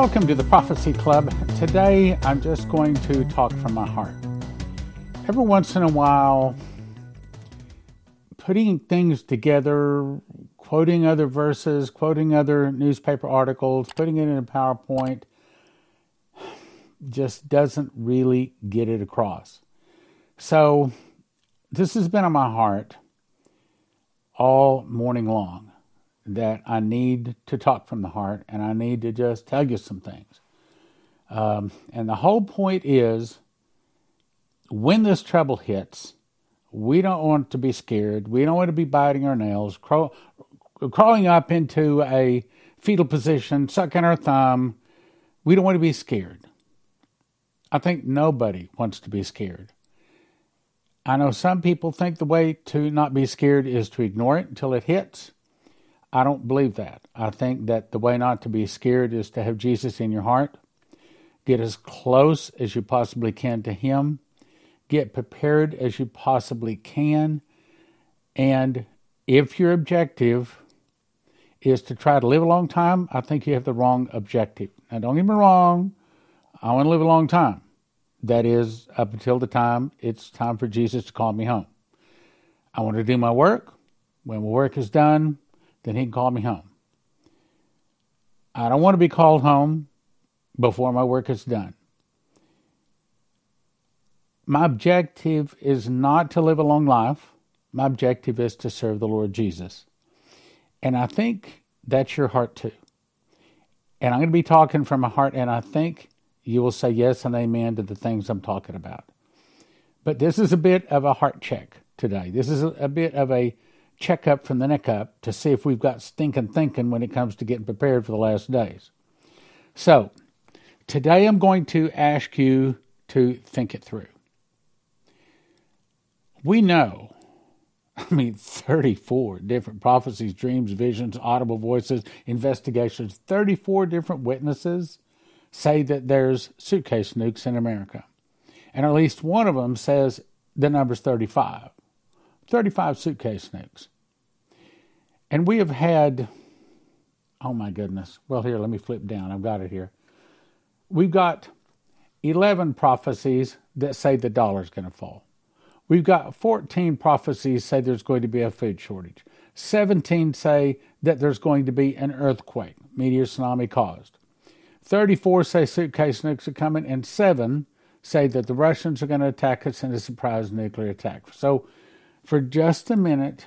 Welcome to the Prophecy Club. Today I'm just going to talk from my heart. Every once in a while, putting things together, quoting other verses, quoting other newspaper articles, putting it in a PowerPoint, just doesn't really get it across. So, this has been on my heart all morning long that I need to talk from the heart and I need to just tell you some things. Um, and the whole point is when this trouble hits, we don't want to be scared. We don't want to be biting our nails, crawl, crawling up into a fetal position, sucking our thumb. We don't want to be scared. I think nobody wants to be scared. I know some people think the way to not be scared is to ignore it until it hits. I don't believe that. I think that the way not to be scared is to have Jesus in your heart. Get as close as you possibly can to Him. Get prepared as you possibly can. And if your objective is to try to live a long time, I think you have the wrong objective. Now, don't get me wrong, I want to live a long time. That is, up until the time it's time for Jesus to call me home. I want to do my work. When my work is done, then he can call me home. I don't want to be called home before my work is done. My objective is not to live a long life. My objective is to serve the Lord Jesus. And I think that's your heart too. And I'm going to be talking from my heart, and I think you will say yes and amen to the things I'm talking about. But this is a bit of a heart check today. This is a, bit of a check up from the neck up to see if we've got stinking thinking when it comes to getting prepared for the last days. So, today I'm going to ask you to think it through. We know, I mean, 34 different prophecies, dreams, visions, audible voices, investigations, 34 different witnesses say that there's suitcase nukes in America. And at least one of them says the number's 35. 35 suitcase nukes. And we have had, oh my goodness. Well, here, let me flip down. I've got it here. We've got 11 prophecies that say the dollar's going to fall. We've got 14 prophecies say there's going to be a food shortage. 17 say that there's going to be an earthquake, meteor tsunami caused. 34 say suitcase nukes are coming, and 7 say that the Russians are going to attack us in a surprise nuclear attack. So, for just a minute,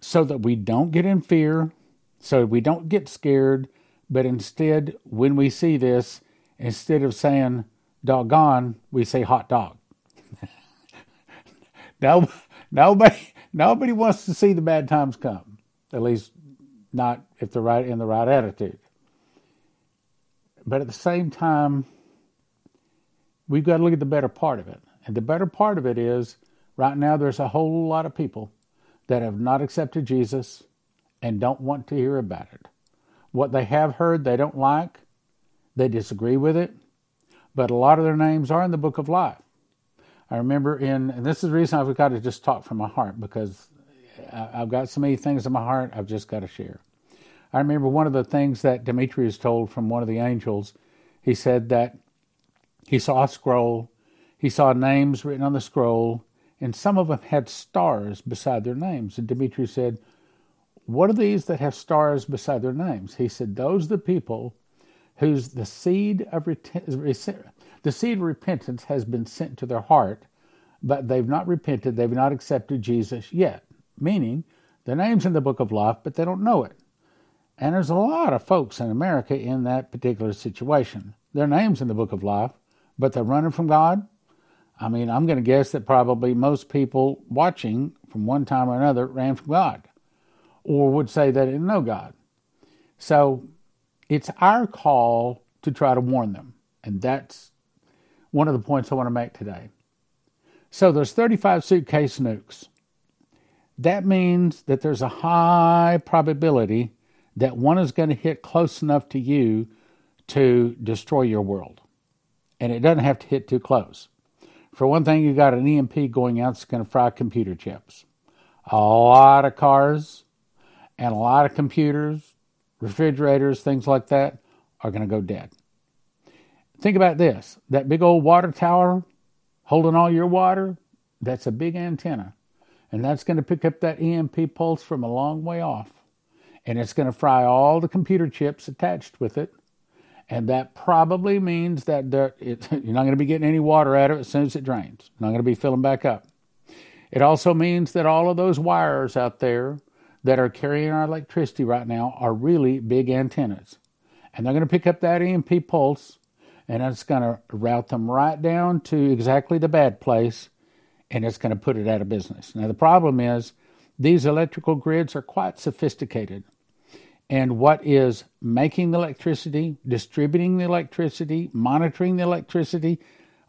so that we don't get in fear, so we don't get scared, but instead, when we see this, instead of saying doggone, we say hot dog. now, nobody, nobody wants to see the bad times come, at least not if they're right in the right attitude. But at the same time, we've got to look at the better part of it. And the better part of it is right now there's a whole lot of people that have not accepted Jesus and don't want to hear about it. What they have heard, they don't like, they disagree with it, but a lot of their names are in the book of life. I remember in, and this is the reason I've got to just talk from my heart because I've got so many things in my heart I've just got to share. I remember one of the things that Demetrius told from one of the angels. He said that he saw a scroll, he saw names written on the scroll, and some of them had stars beside their names. And Demetrius said, What are these that have stars beside their names? He said, Those are the people whose the seed of the seed of repentance has been sent to their heart, but they've not repented, they've not accepted Jesus yet. Meaning, their name's in the book of life, but they don't know it. And there's a lot of folks in America in that particular situation. Their name's in the book of life, but they're running from God, I mean, I'm going to guess that probably most people watching from one time or another ran from God or would say they didn't know God. So it's our call to try to warn them. And that's one of the points I want to make today. So there's 35 suitcase nukes. That means that there's a high probability that one is going to hit close enough to you to destroy your world. And it doesn't have to hit too close. For one thing, you got an EMP going out that's going to fry computer chips. A lot of cars and a lot of computers, refrigerators, things like that, are going to go dead. Think about this that big old water tower holding all your water, that's a big antenna. And that's going to pick up that EMP pulse from a long way off. And it's going to fry all the computer chips attached with it. And that probably means that it, you're not going to be getting any water out of it as soon as it drains. You're not going to be filling back up. It also means that all of those wires out there that are carrying our electricity right now are really big antennas. And they're going to pick up that EMP pulse and it's going to route them right down to exactly the bad place and it's going to put it out of business. Now, the problem is these electrical grids are quite sophisticated. And what is making the electricity, distributing the electricity, monitoring the electricity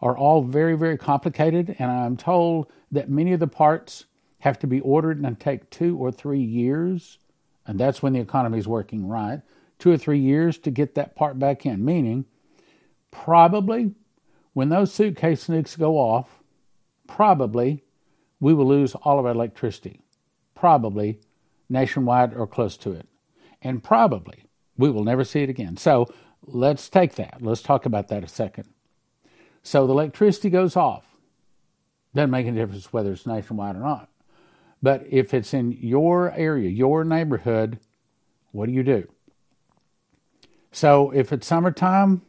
are all very, very complicated. And I'm told that many of the parts have to be ordered and take two or three years. And that's when the economy is working right. Two or three years to get that part back in, meaning probably when those suitcase nukes go off, probably we will lose all of our electricity. Probably nationwide or close to it. And probably we will never see it again. So let's take that. Let's talk about that a second. So the electricity goes off. Doesn't make any difference whether it's nationwide or not. But if it's in your area, your neighborhood, what do you do? So if it's summertime,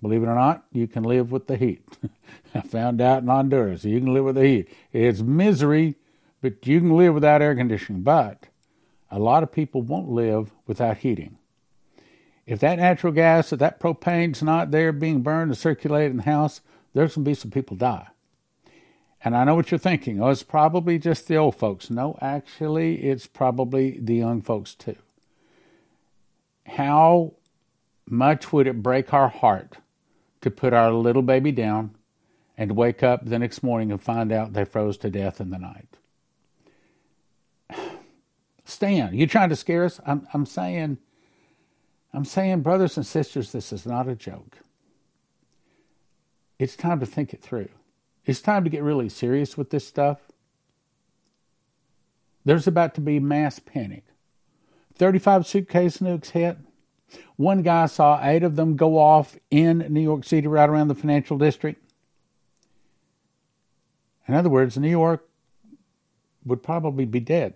believe it or not, you can live with the heat. I found out in Honduras, you can live with the heat. It's misery, but you can live without air conditioning. But a lot of people won't live without heating. If that natural gas, if that propane's not there being burned and circulated in the house, there's going to be some people die. And I know what you're thinking. Oh, it's probably just the old folks. No, actually, it's probably the young folks too. How much would it break our heart to put our little baby down and wake up the next morning and find out they froze to death in the night? Stan, you trying to scare us? I'm, I'm saying, I'm saying, brothers and sisters, this is not a joke. It's time to think it through. It's time to get really serious with this stuff. There's about to be mass panic. 35 suitcase nukes hit. One guy saw eight of them go off in New York City, right around the financial district. In other words, New York would probably be dead.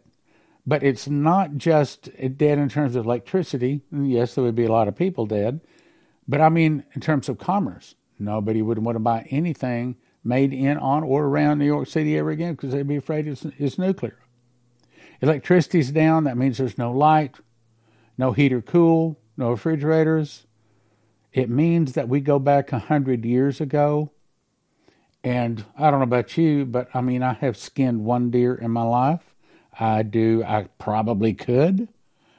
But it's not just dead in terms of electricity. Yes, there would be a lot of people dead. But I mean, in terms of commerce, nobody would want to buy anything made in, on, or around New York City ever again because they'd be afraid it's, it's nuclear. Electricity's down. That means there's no light, no heat or cool, no refrigerators. It means that we go back a hundred years ago. And I don't know about you, but I mean, I have skinned one deer in my life. I do. I probably could.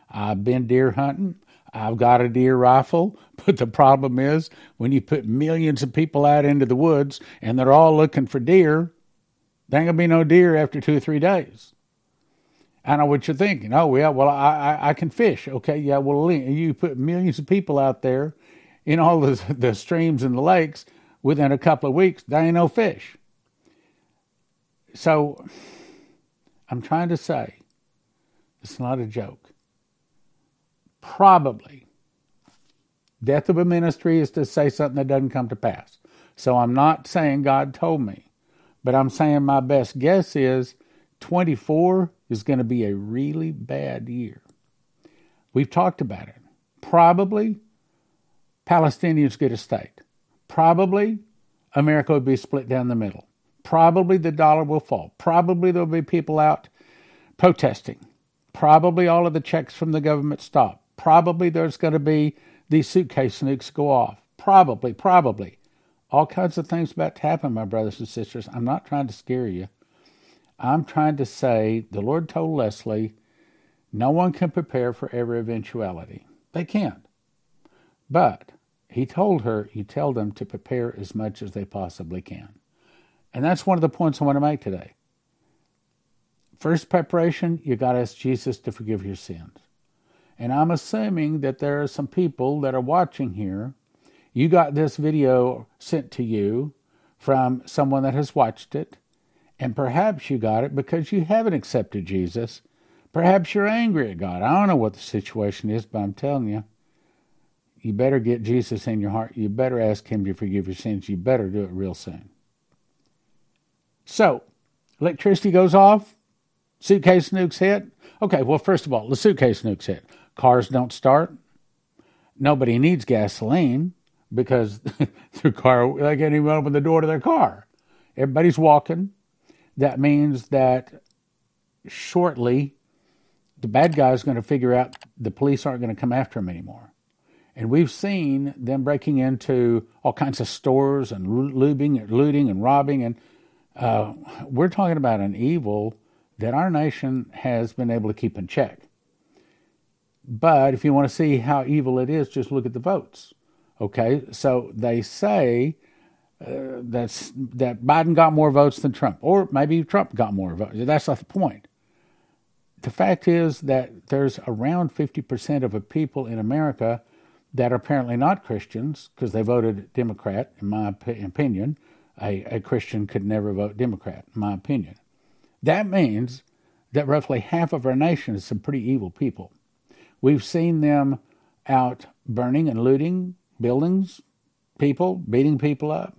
I've been deer hunting. I've got a deer rifle, but the problem is when you put millions of people out into the woods and they're all looking for deer, there ain't gonna be no deer after two or three days. I know what you're thinking. Oh, yeah, well, I, I, I can fish. Okay, yeah, well, you put millions of people out there in all the, the streams and the lakes within a couple of weeks, there ain't no fish. So I'm trying to say it's not a joke. Probably death of a ministry is to say something that doesn't come to pass. So I'm not saying God told me, but I'm saying my best guess is 24 is going to be a really bad year. We've talked about it. Probably Palestinians get a state. Probably America would be split down the middle. Probably the dollar will fall. Probably there'll be people out protesting. Probably all of the checks from the government stop. Probably there's going to be these suitcase nukes go off. Probably, probably. All kinds of things about to happen, my brothers and sisters. I'm not trying to scare you. I'm trying to say the Lord told Leslie, no one can prepare for every eventuality. They can't. But he told her, you tell them to prepare as much as they possibly can. And that's one of the points I want to make today. First preparation, you got to ask Jesus to forgive your sins. And I'm assuming that there are some people that are watching here. You got this video sent to you from someone that has watched it and perhaps you got it because you haven't accepted Jesus. Perhaps you're angry at God. I don't know what the situation is, but I'm telling you, you better get Jesus in your heart. You better ask Him to forgive your sins. You better do it real soon. So, electricity goes off, suitcase nukes hit. Okay, well, first of all, the suitcase nukes hit. Cars don't start. Nobody needs gasoline because their car, they can't even open the door to their car. Everybody's walking. That means that shortly, the bad guy is going to figure out the police aren't going to come after him anymore. And we've seen them breaking into all kinds of stores and looting, looting and robbing. And uh, we're talking about an evil that our nation has been able to keep in check. But if you want to see how evil it is, just look at the votes. Okay, so they say uh, that's that Biden got more votes than Trump, or maybe Trump got more votes. That's not the point. The fact is that there's around 50% of the people in America that are apparently not Christians because they voted Democrat, in my opinion. A, a Christian could never vote Democrat, in my opinion. That means that roughly half of our nation is some pretty evil people. We've seen them out burning and looting buildings, people, beating people up.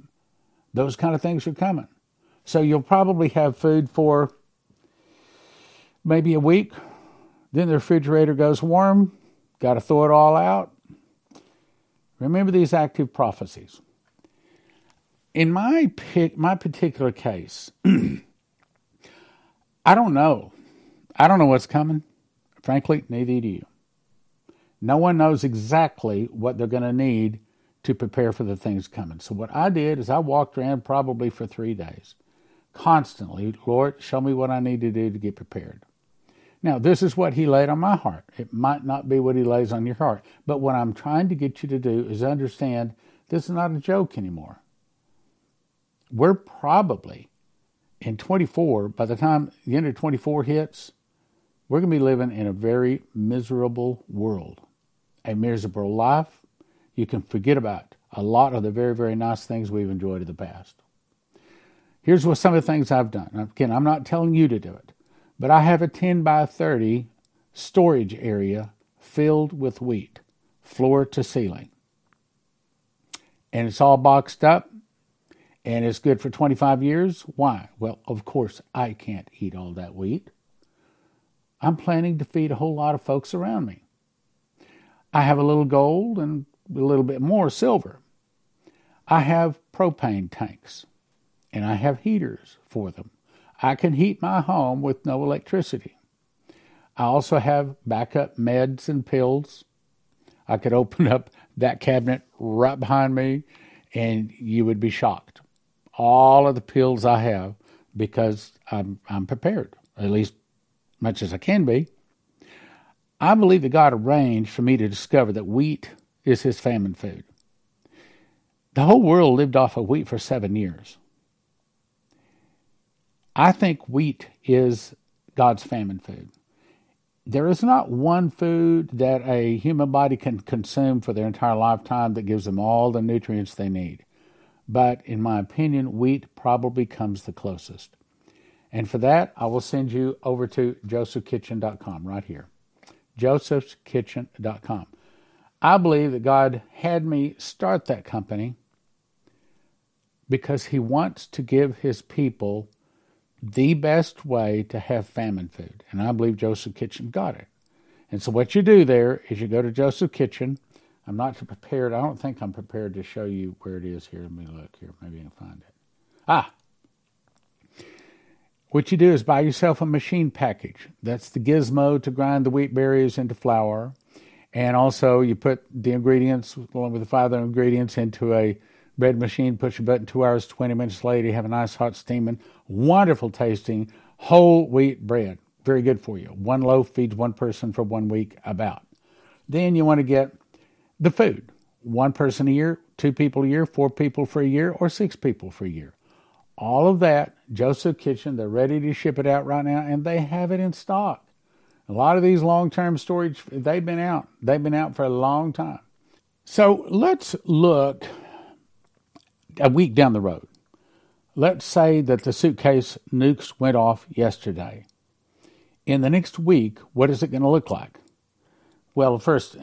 Those kind of things are coming. So you'll probably have food for maybe a week. Then the refrigerator goes warm. Got to throw it all out. Remember these active prophecies. In my my particular case, I don't know. I don't know what's coming. Frankly, neither do you. No one knows exactly what they're going to need to prepare for the things coming. So what I did is I walked around probably for three days, constantly, Lord, show me what I need to do to get prepared. Now, this is what he laid on my heart. It might not be what he lays on your heart, but what I'm trying to get you to do is understand this is not a joke anymore. We're probably in 24, by the time the end of 24 hits, we're going to be living in a very miserable world a miserable life, you can forget about a lot of the very, very nice things we've enjoyed in the past. Here's what some of the things I've done. Again, I'm not telling you to do it, but I have a 10 by 30 storage area filled with wheat, floor to ceiling. And it's all boxed up and it's good for 25 years. Why? Well, of course, I can't eat all that wheat. I'm planning to feed a whole lot of folks around me. I have a little gold and a little bit more silver. I have propane tanks and I have heaters for them. I can heat my home with no electricity. I also have backup meds and pills. I could open up that cabinet right behind me and you would be shocked. All of the pills I have because I'm I'm prepared, at least much as I can be. I believe that God arranged for me to discover that wheat is his famine food. The whole world lived off of wheat for seven years. I think wheat is God's famine food. There is not one food that a human body can consume for their entire lifetime that gives them all the nutrients they need. But in my opinion, wheat probably comes the closest. And for that, I will send you over to josephkitchen.com right here josephskitchen.com. I believe that God had me start that company because He wants to give His people the best way to have famine food. And I believe Joseph Kitchen got it. And so what you do there is you go to Joseph Kitchen. I'm not prepared. I don't think I'm prepared to show you where it is here. Let me look here. Maybe I can find it. Ah, what you do is buy yourself a machine package. That's the gizmo to grind the wheat berries into flour. And also, you put the ingredients, along with the five other ingredients, into a bread machine, push a button, two hours, 20 minutes later, you have a nice hot steaming, wonderful tasting whole wheat bread. Very good for you. One loaf feeds one person for one week, about. Then you want to get the food. One person a year, two people a year, four people for a year, or six people for a year all of that, Joseph Kitchen, they're ready to ship it out right now, and they have it in stock. A lot of these long term storage, they've been out. They've been out for a long time. So let's look a week down the road. Let's say that the suitcase nukes went off yesterday. In the next week, what is it going to look like? Well, first,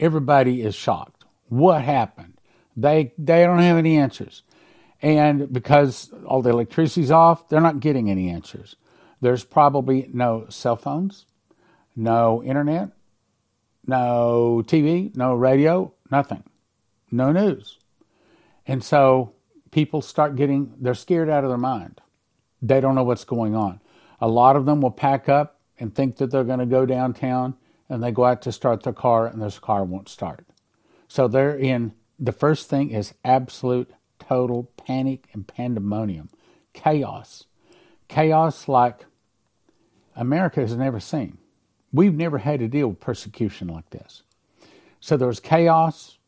everybody is shocked. What happened? They they don't have any answers. And because all the electricity's off, they're not getting any answers. There's probably no cell phones, no internet, no TV, no radio, nothing, no news. And so people start getting, they're scared out of their mind. They don't know what's going on. A lot of them will pack up and think that they're going to go downtown and they go out to start their car and their car won't start. So they're in, the first thing is absolute total panic and pandemonium, chaos. Chaos like America has never seen. We've never had to deal with persecution like this. So there's chaos,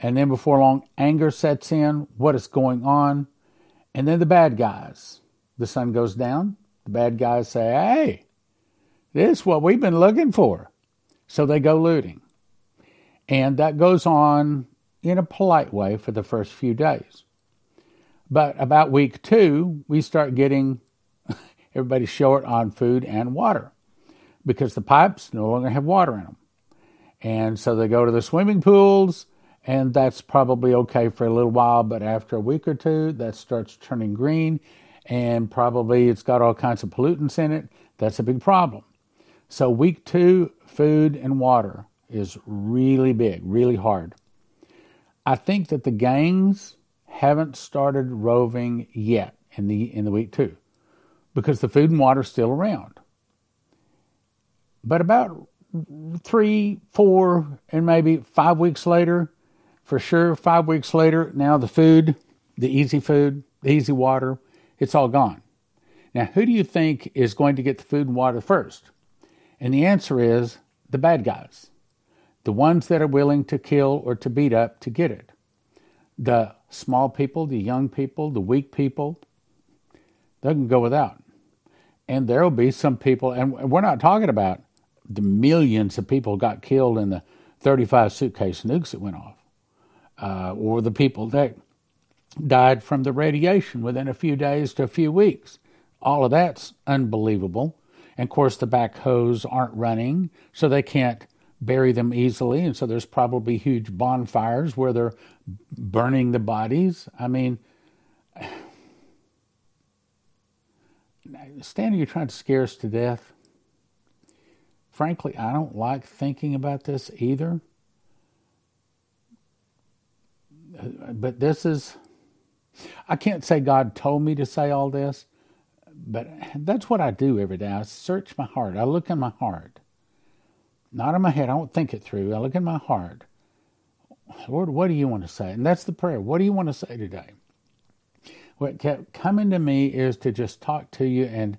and then before long, anger sets in. What is going on? And then the bad guys. The sun goes down. The bad guys say, Hey, this is what we've been looking for. So they go looting. And that goes on in a polite way for the first few days. But about week two, we start getting everybody short on food and water because the pipes no longer have water in them. And so they go to the swimming pools, and that's probably okay for a little while, but after a week or two, that starts turning green, and probably it's got all kinds of pollutants in it. That's a big problem. So, week two, food and water is really big, really hard. I think that the gangs haven't started roving yet in the in the week two because the food and water is still around. But about three, four, and maybe five weeks later, for sure, five weeks later, now the food, the easy food, the easy water, it's all gone. Now, who do you think is going to get the food and water first? And the answer is the bad guys, the ones that are willing to kill or to beat up to get it. The small people, the young people, the weak people, they can go without. And there will be some people, and we're not talking about the millions of people got killed in the 35 suitcase nukes that went off, uh, or the people that died from the radiation within a few days to a few weeks. All of that's unbelievable. And of course, the backhoes aren't running, so they can't bury them easily. And so there's probably huge bonfires where they're burning the bodies. I mean, Stanley, you're trying to scare us to death frankly, I don't like thinking about this either. But this is, I can't say God told me to say all this, but that's what I do every day. I search my heart, I look in my heart. Not in my head, I don't think it through. I look in my heart. Lord, what do you want to say? And that's the prayer. What do you want to say today? What kept coming to me is to just talk to you and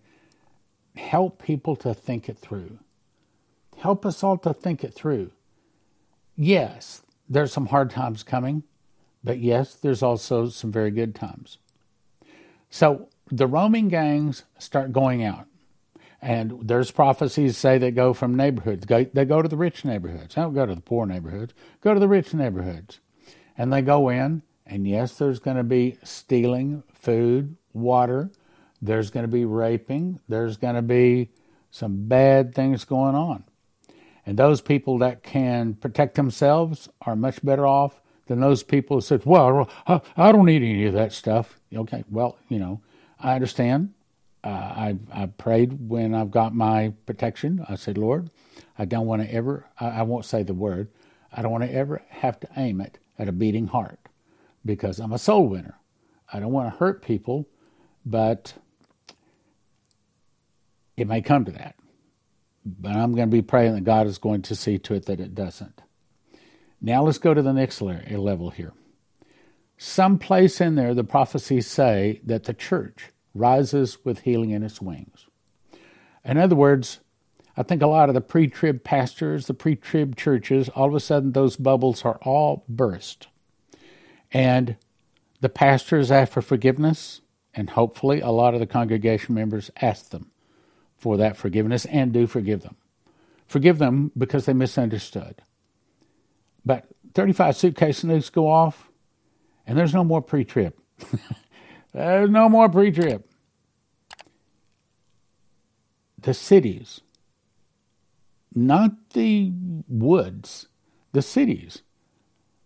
help people to think it through. Help us all to think it through. Yes, there's some hard times coming, but yes, there's also some very good times. So the roaming gangs start going out. And there's prophecies say they go from neighborhoods. They go to the rich neighborhoods. They don't go to the poor neighborhoods. Go to the rich neighborhoods. And they go in, and yes, there's going to be stealing, food, water. There's going to be raping. There's going to be some bad things going on. And those people that can protect themselves are much better off than those people who said, "Well, I, don't need any of that stuff." Okay, well, you know, I understand. Uh, I I prayed when I've got my protection. I said, Lord, I don't want to ever. I, I won't say the word. I don't want to ever have to aim it at a beating heart because I'm a soul winner. I don't want to hurt people, but it may come to that. But I'm going to be praying that God is going to see to it that it doesn't. Now let's go to the next level here. Some place in there, the prophecies say that the church rises with healing in its wings. In other words, I think a lot of the pre trib pastors, the pre trib churches, all of a sudden those bubbles are all burst. And the pastors ask for forgiveness, and hopefully a lot of the congregation members ask them for that forgiveness and do forgive them. Forgive them because they misunderstood. But 35 suitcase nukes go off, and there's no more pre trib. there's no more pre trib. The cities, not the woods, the cities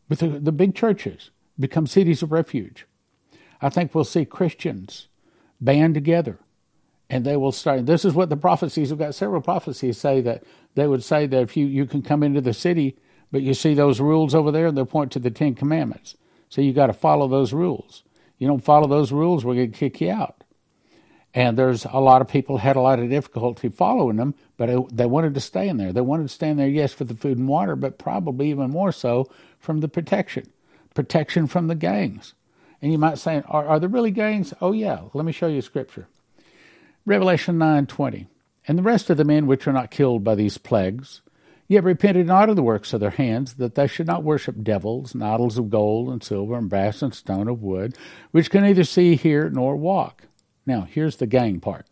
But the, the big churches become cities of refuge. I think we'll see Christians band together and they will start. This is what the prophecies, we've got several prophecies say that they would say that if you, you can come into the city, but you see those rules over there, and they'll point to the Ten Commandments. So you got to follow those rules. You don't follow those rules, we're going to kick you out. And there's a lot of people had a lot of difficulty following them, but it, they wanted to stay in there. They wanted to stay in there, yes, for the food and water, but probably even more so from the protection, protection from the gangs. And you might say, are, are there really gangs? Oh yeah. Let me show you scripture. Revelation nine twenty. And the rest of the men which are not killed by these plagues, yet repented not of the works of their hands, that they should not worship devils, and idols of gold and silver and brass and stone of wood, which can neither see, hear, nor walk. Now here's the gang part.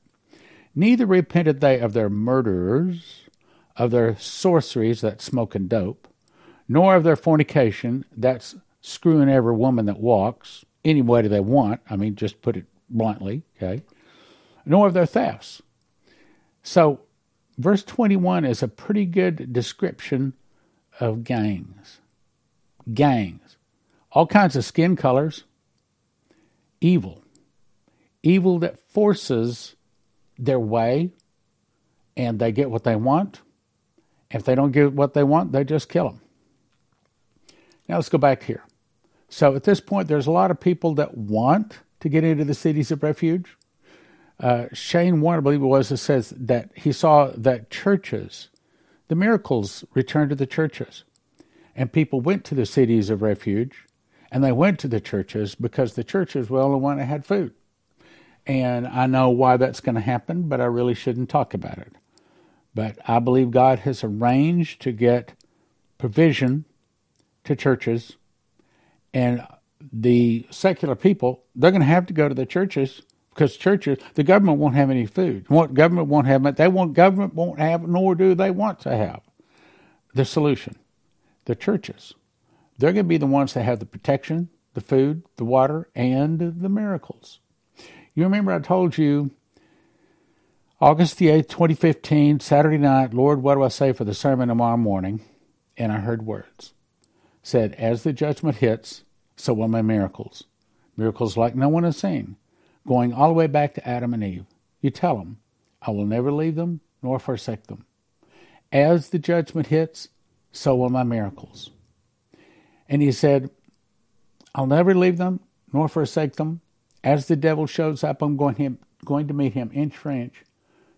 Neither repented they of their murderers, of their sorceries, that smoke and dope, nor of their fornication, that's screwing every woman that walks, any way they want. I mean, just put it bluntly, okay? Nor of their thefts. So, verse 21 is a pretty good description of gangs. Gangs. All kinds of skin colors. Evil. Evil that forces their way and they get what they want. If they don't get what they want, they just kill them. Now let's go back here. So at this point, there's a lot of people that want to get into the cities of refuge. Uh, Shane Warner, I believe it was, it says that he saw that churches, the miracles returned to the churches. And people went to the cities of refuge and they went to the churches because the churches were the only one that had food. And I know why that's going to happen, but I really shouldn't talk about it. But I believe God has arranged to get provision to churches, and the secular people, they're going to have to go to the churches because churches, the government won't have any food. What government won't have? They want government won't have, nor do they want to have the solution. The churches, they're going to be the ones that have the protection, the food, the water, and the miracles. You remember I told you August the 8th, 2015, Saturday night, Lord, what do I say for the sermon tomorrow morning? And I heard words. Said, as the judgment hits, so will my miracles. Miracles like no one has seen, going all the way back to Adam and Eve. You tell them, I will never leave them nor forsake them. As the judgment hits, so will my miracles. And he said, I'll never leave them nor forsake them. As the devil shows up, I'm going, him, going to meet him inch for inch,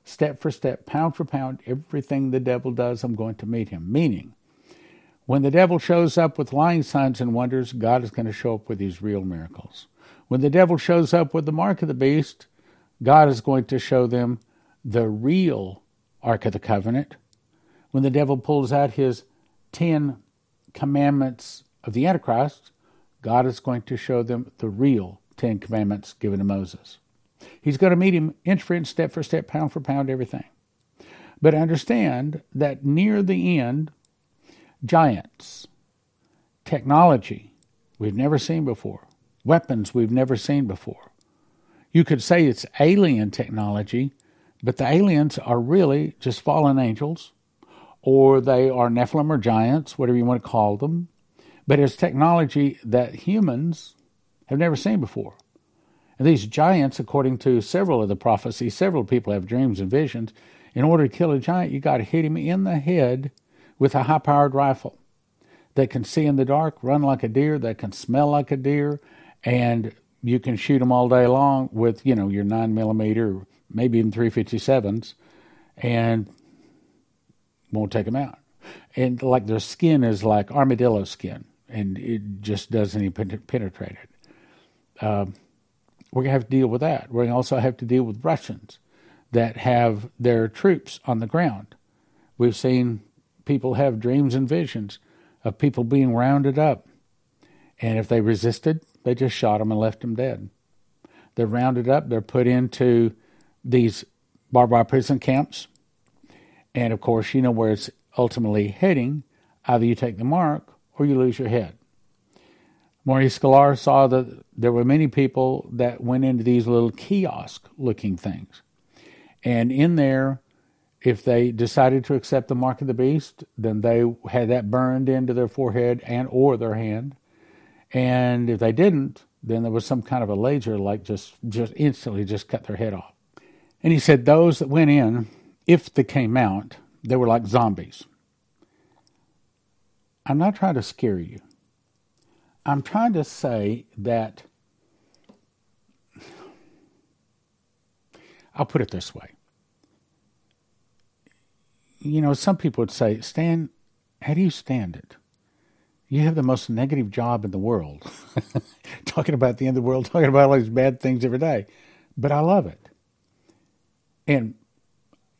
step for step, pound for pound. Everything the devil does, I'm going to meet him. Meaning, when the devil shows up with lying signs and wonders, God is going to show up with these real miracles. When the devil shows up with the mark of the beast, God is going to show them the real Ark of the Covenant. When the devil pulls out his ten commandments of the Antichrist, God is going to show them the real Ten Commandments given to Moses. He's going to meet him inch for inch, step for step, pound for pound, everything. But understand that near the end, giants, technology we've never seen before, weapons we've never seen before. You could say it's alien technology, but the aliens are really just fallen angels, or they are Nephilim or giants, whatever you want to call them. But it's technology that humans have never seen before. And these giants, according to several of the prophecies, several people have dreams and visions. In order to kill a giant, you got to hit him in the head with a high powered rifle that can see in the dark, run like a deer, that can smell like a deer, and you can shoot them all day long with, you know, your 9 millimeter, maybe even 357s, and won't take them out. And like their skin is like armadillo skin, and it just doesn't even penetrate it. Um, we're to have to deal with that. We're to also have to deal with Russians that have their troops on the ground. We've seen people have dreams and visions of people being rounded up. And if they resisted, they just shot them and left them dead. They're rounded up, they're put into these barbed wire prison camps. And of course, you know where it's ultimately heading. Either you take the mark or you lose your head. Maurice Sklar saw that there were many people that went into these little kiosk looking things. And in there, If they decided to accept the mark of the beast, then they had that burned into their forehead and or their hand. And if they didn't, then there was some kind of a laser, like just just instantly just cut their head off. And he said those that went in, if they came out, they were like zombies. I'm not trying to scare you. I'm trying to say that I'll put it this way. You know, some people would say, Stan, how do you stand it? You have the most negative job in the world. talking about the end of the world, talking about all these bad things every day. But I love it. And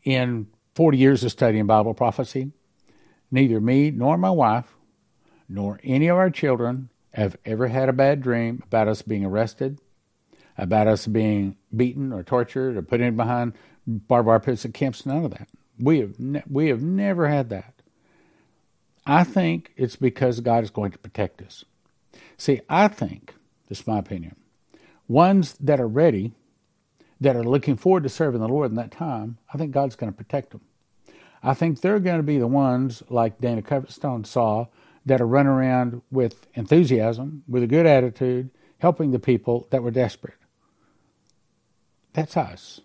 in 40 years of studying Bible prophecy, neither me nor my wife, nor any of our children have ever had a bad dream about us being arrested, about us being beaten or tortured or put in behind barbed wire pits at camps. None of that. We have ne- we have never had that. I think it's because God is going to protect us. See, I think, this is my opinion, ones that are ready, that are looking forward to serving the Lord in that time, I think God's going to protect them. I think they're going to be the ones, like Dana Coverstone saw, that are running around with enthusiasm, with a good attitude, helping the people that were desperate. That's us.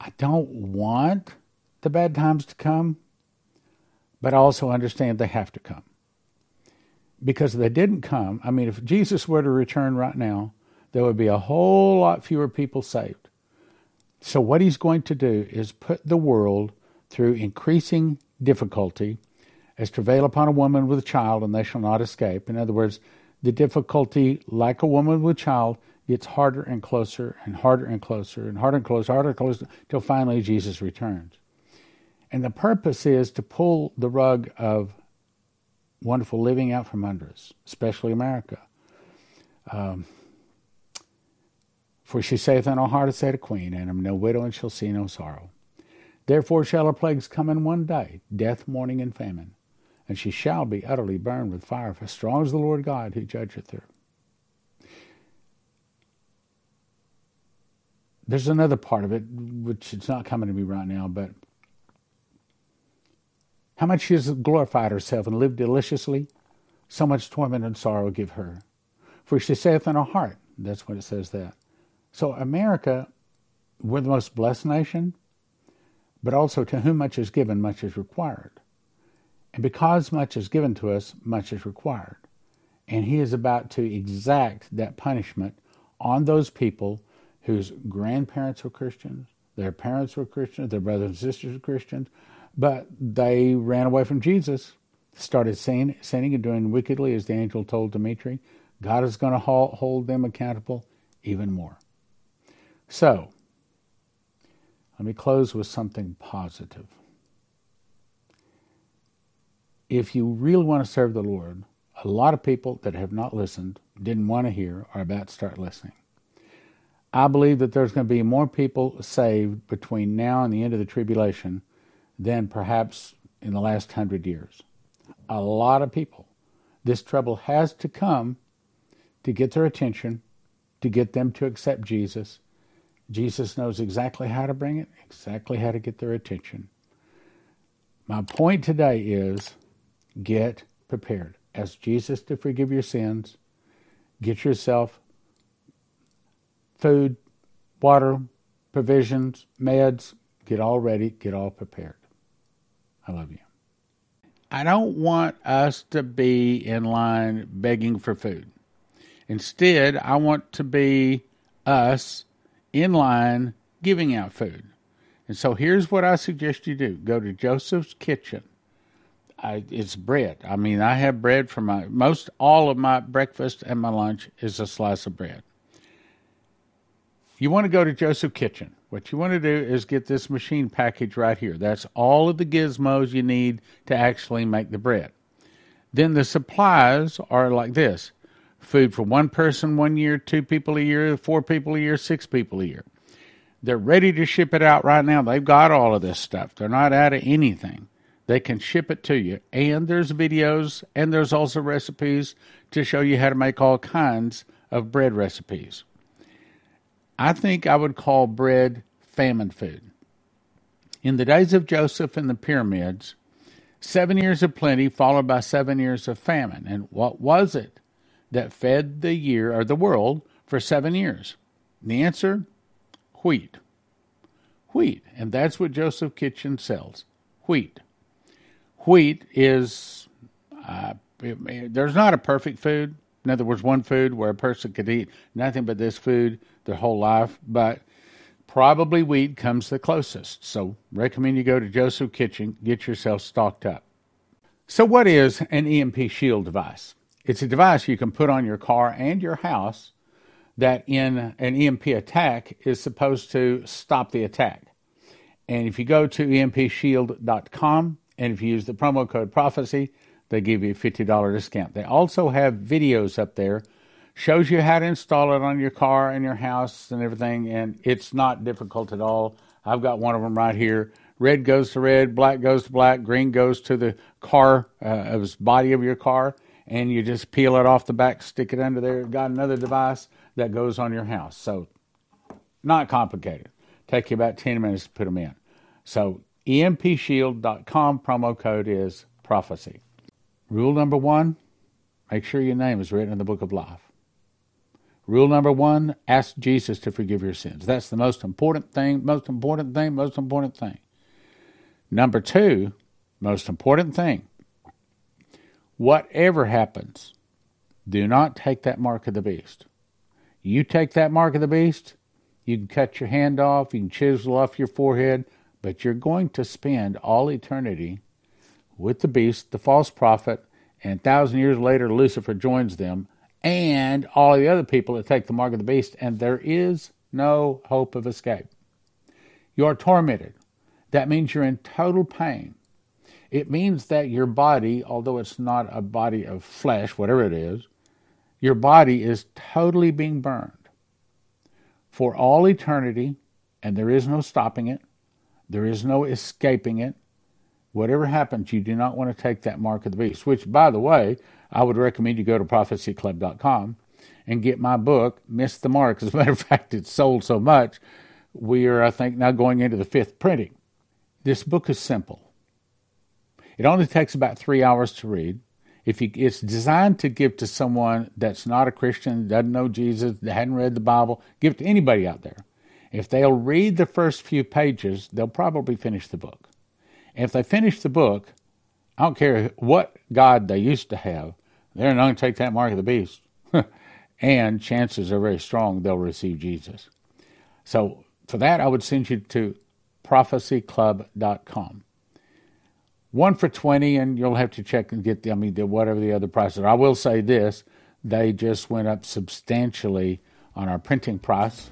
I don't want the bad times to come, but also understand they have to come. Because if they didn't come, I mean, if Jesus were to return right now, there would be a whole lot fewer people saved. So, what he's going to do is put the world through increasing difficulty as travail upon a woman with a child, and they shall not escape. In other words, the difficulty, like a woman with a child, gets harder and closer and harder and closer and harder and closer, harder and closer, till finally Jesus returns. And the purpose is to pull the rug of wonderful living out from under us, especially America. Um, for she saith in her heart, said a queen, and am no widow, and shall see no sorrow. Therefore shall her plagues come in one day, death, mourning, and famine, and she shall be utterly burned with fire, for strong is the Lord God who judgeth her. There's another part of it, which is not coming to me right now, but how much she has glorified herself and lived deliciously, so much torment and sorrow give her. For she saith in her heart, that's what it says that. So America, we're the most blessed nation, but also to whom much is given, much is required. And because much is given to us, much is required. And he is about to exact that punishment on those people whose grandparents were Christians, their parents were Christians, their brothers and sisters were Christians, but they ran away from Jesus, started sinning, sinning and doing wickedly, as the angel told Dimitri. God is going to hold them accountable even more. So, let me close with something positive. If you really want to serve the Lord, a lot of people that have not listened, didn't want to hear, are about to start listening. I believe that there's going to be more people saved between now and the end of the tribulation than perhaps in the last hundred years. A lot of people. This trouble has to come to get their attention, to get them to accept Jesus. Jesus knows exactly how to bring it, exactly how to get their attention. My point today is get prepared. Ask Jesus to forgive your sins. Get yourself food, water, provisions, meds, get all ready, get all prepared. I love you. I don't want us to be in line begging for food. Instead, I want to be us in line giving out food. And so here's what I suggest you do go to Joseph's Kitchen. I, it's bread. I mean, I have bread for my most all of my breakfast and my lunch is a slice of bread you want to go to Joseph Kitchen. What you want to do is get this machine package right here. That's all of the gizmos you need to actually make the bread. Then the supplies are like this food for one person one year, two people a year, four people a year, six people a year. They're ready to ship it out right now. They've got all of this stuff. They're not out of anything. They can ship it to you. And there's videos and there's also recipes to show you how to make all kinds of bread recipes. I think I would call bread famine food. In the days of Joseph and the pyramids, seven years of plenty followed by seven years of famine. And what was it that fed the year or the world for seven years? And the answer wheat. Wheat. And that's what Joseph Kitchen sells wheat. Wheat is, uh, it, there's not a perfect food. In other words, one food where a person could eat nothing but this food their whole life, but probably wheat comes the closest. So, recommend you go to Joseph Kitchen, get yourself stocked up. So, what is an EMP shield device? It's a device you can put on your car and your house that, in an EMP attack, is supposed to stop the attack. And if you go to empshield.com and if you use the promo code prophecy, they give you a $50 discount. They also have videos up there, shows you how to install it on your car and your house and everything, and it's not difficult at all. I've got one of them right here. Red goes to red, black goes to black, green goes to the car, uh, body of your car, and you just peel it off the back, stick it under there. Got another device that goes on your house. So, not complicated. Take you about 10 minutes to put them in. So, empshield.com promo code is prophecy. Rule number one make sure your name is written in the book of life. Rule number one ask Jesus to forgive your sins. That's the most important thing, most important thing, most important thing. Number two, most important thing whatever happens, do not take that mark of the beast. You take that mark of the beast, you can cut your hand off, you can chisel off your forehead, but you're going to spend all eternity with the beast, the false prophet, and a thousand years later, Lucifer joins them, and all the other people that take the mark of the beast, and there is no hope of escape. You're tormented. That means you're in total pain. It means that your body, although it's not a body of flesh, whatever it is, your body is totally being burned for all eternity, and there is no stopping it, there is no escaping it. Whatever happens, you do not want to take that mark of the beast, which, by the way, I would recommend you go to prophecyclub.com and get my book, Miss the Mark. As a matter of fact, it's sold so much, we are, I think, now going into the fifth printing. This book is simple. It only takes about three hours to read if you, it's designed to give to someone that's not a Christian, doesn't know Jesus, hadn't read the Bible, give it to anybody out there. If they'll read the first few pages, they'll probably finish the book. If they finish the book, I don't care what God they used to have, they're not going to take that mark of the beast. and chances are very strong they'll receive Jesus. So for that, I would send you to prophecyclub.com one for 20 and you'll have to check and get the, I mean, the, whatever the other prices are. I will say this, they just went up substantially on our printing price.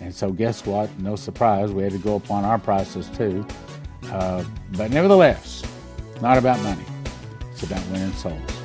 And so guess what? No surprise, we had to go up on our prices too. Uh, but nevertheless, not about money. It's about winning souls.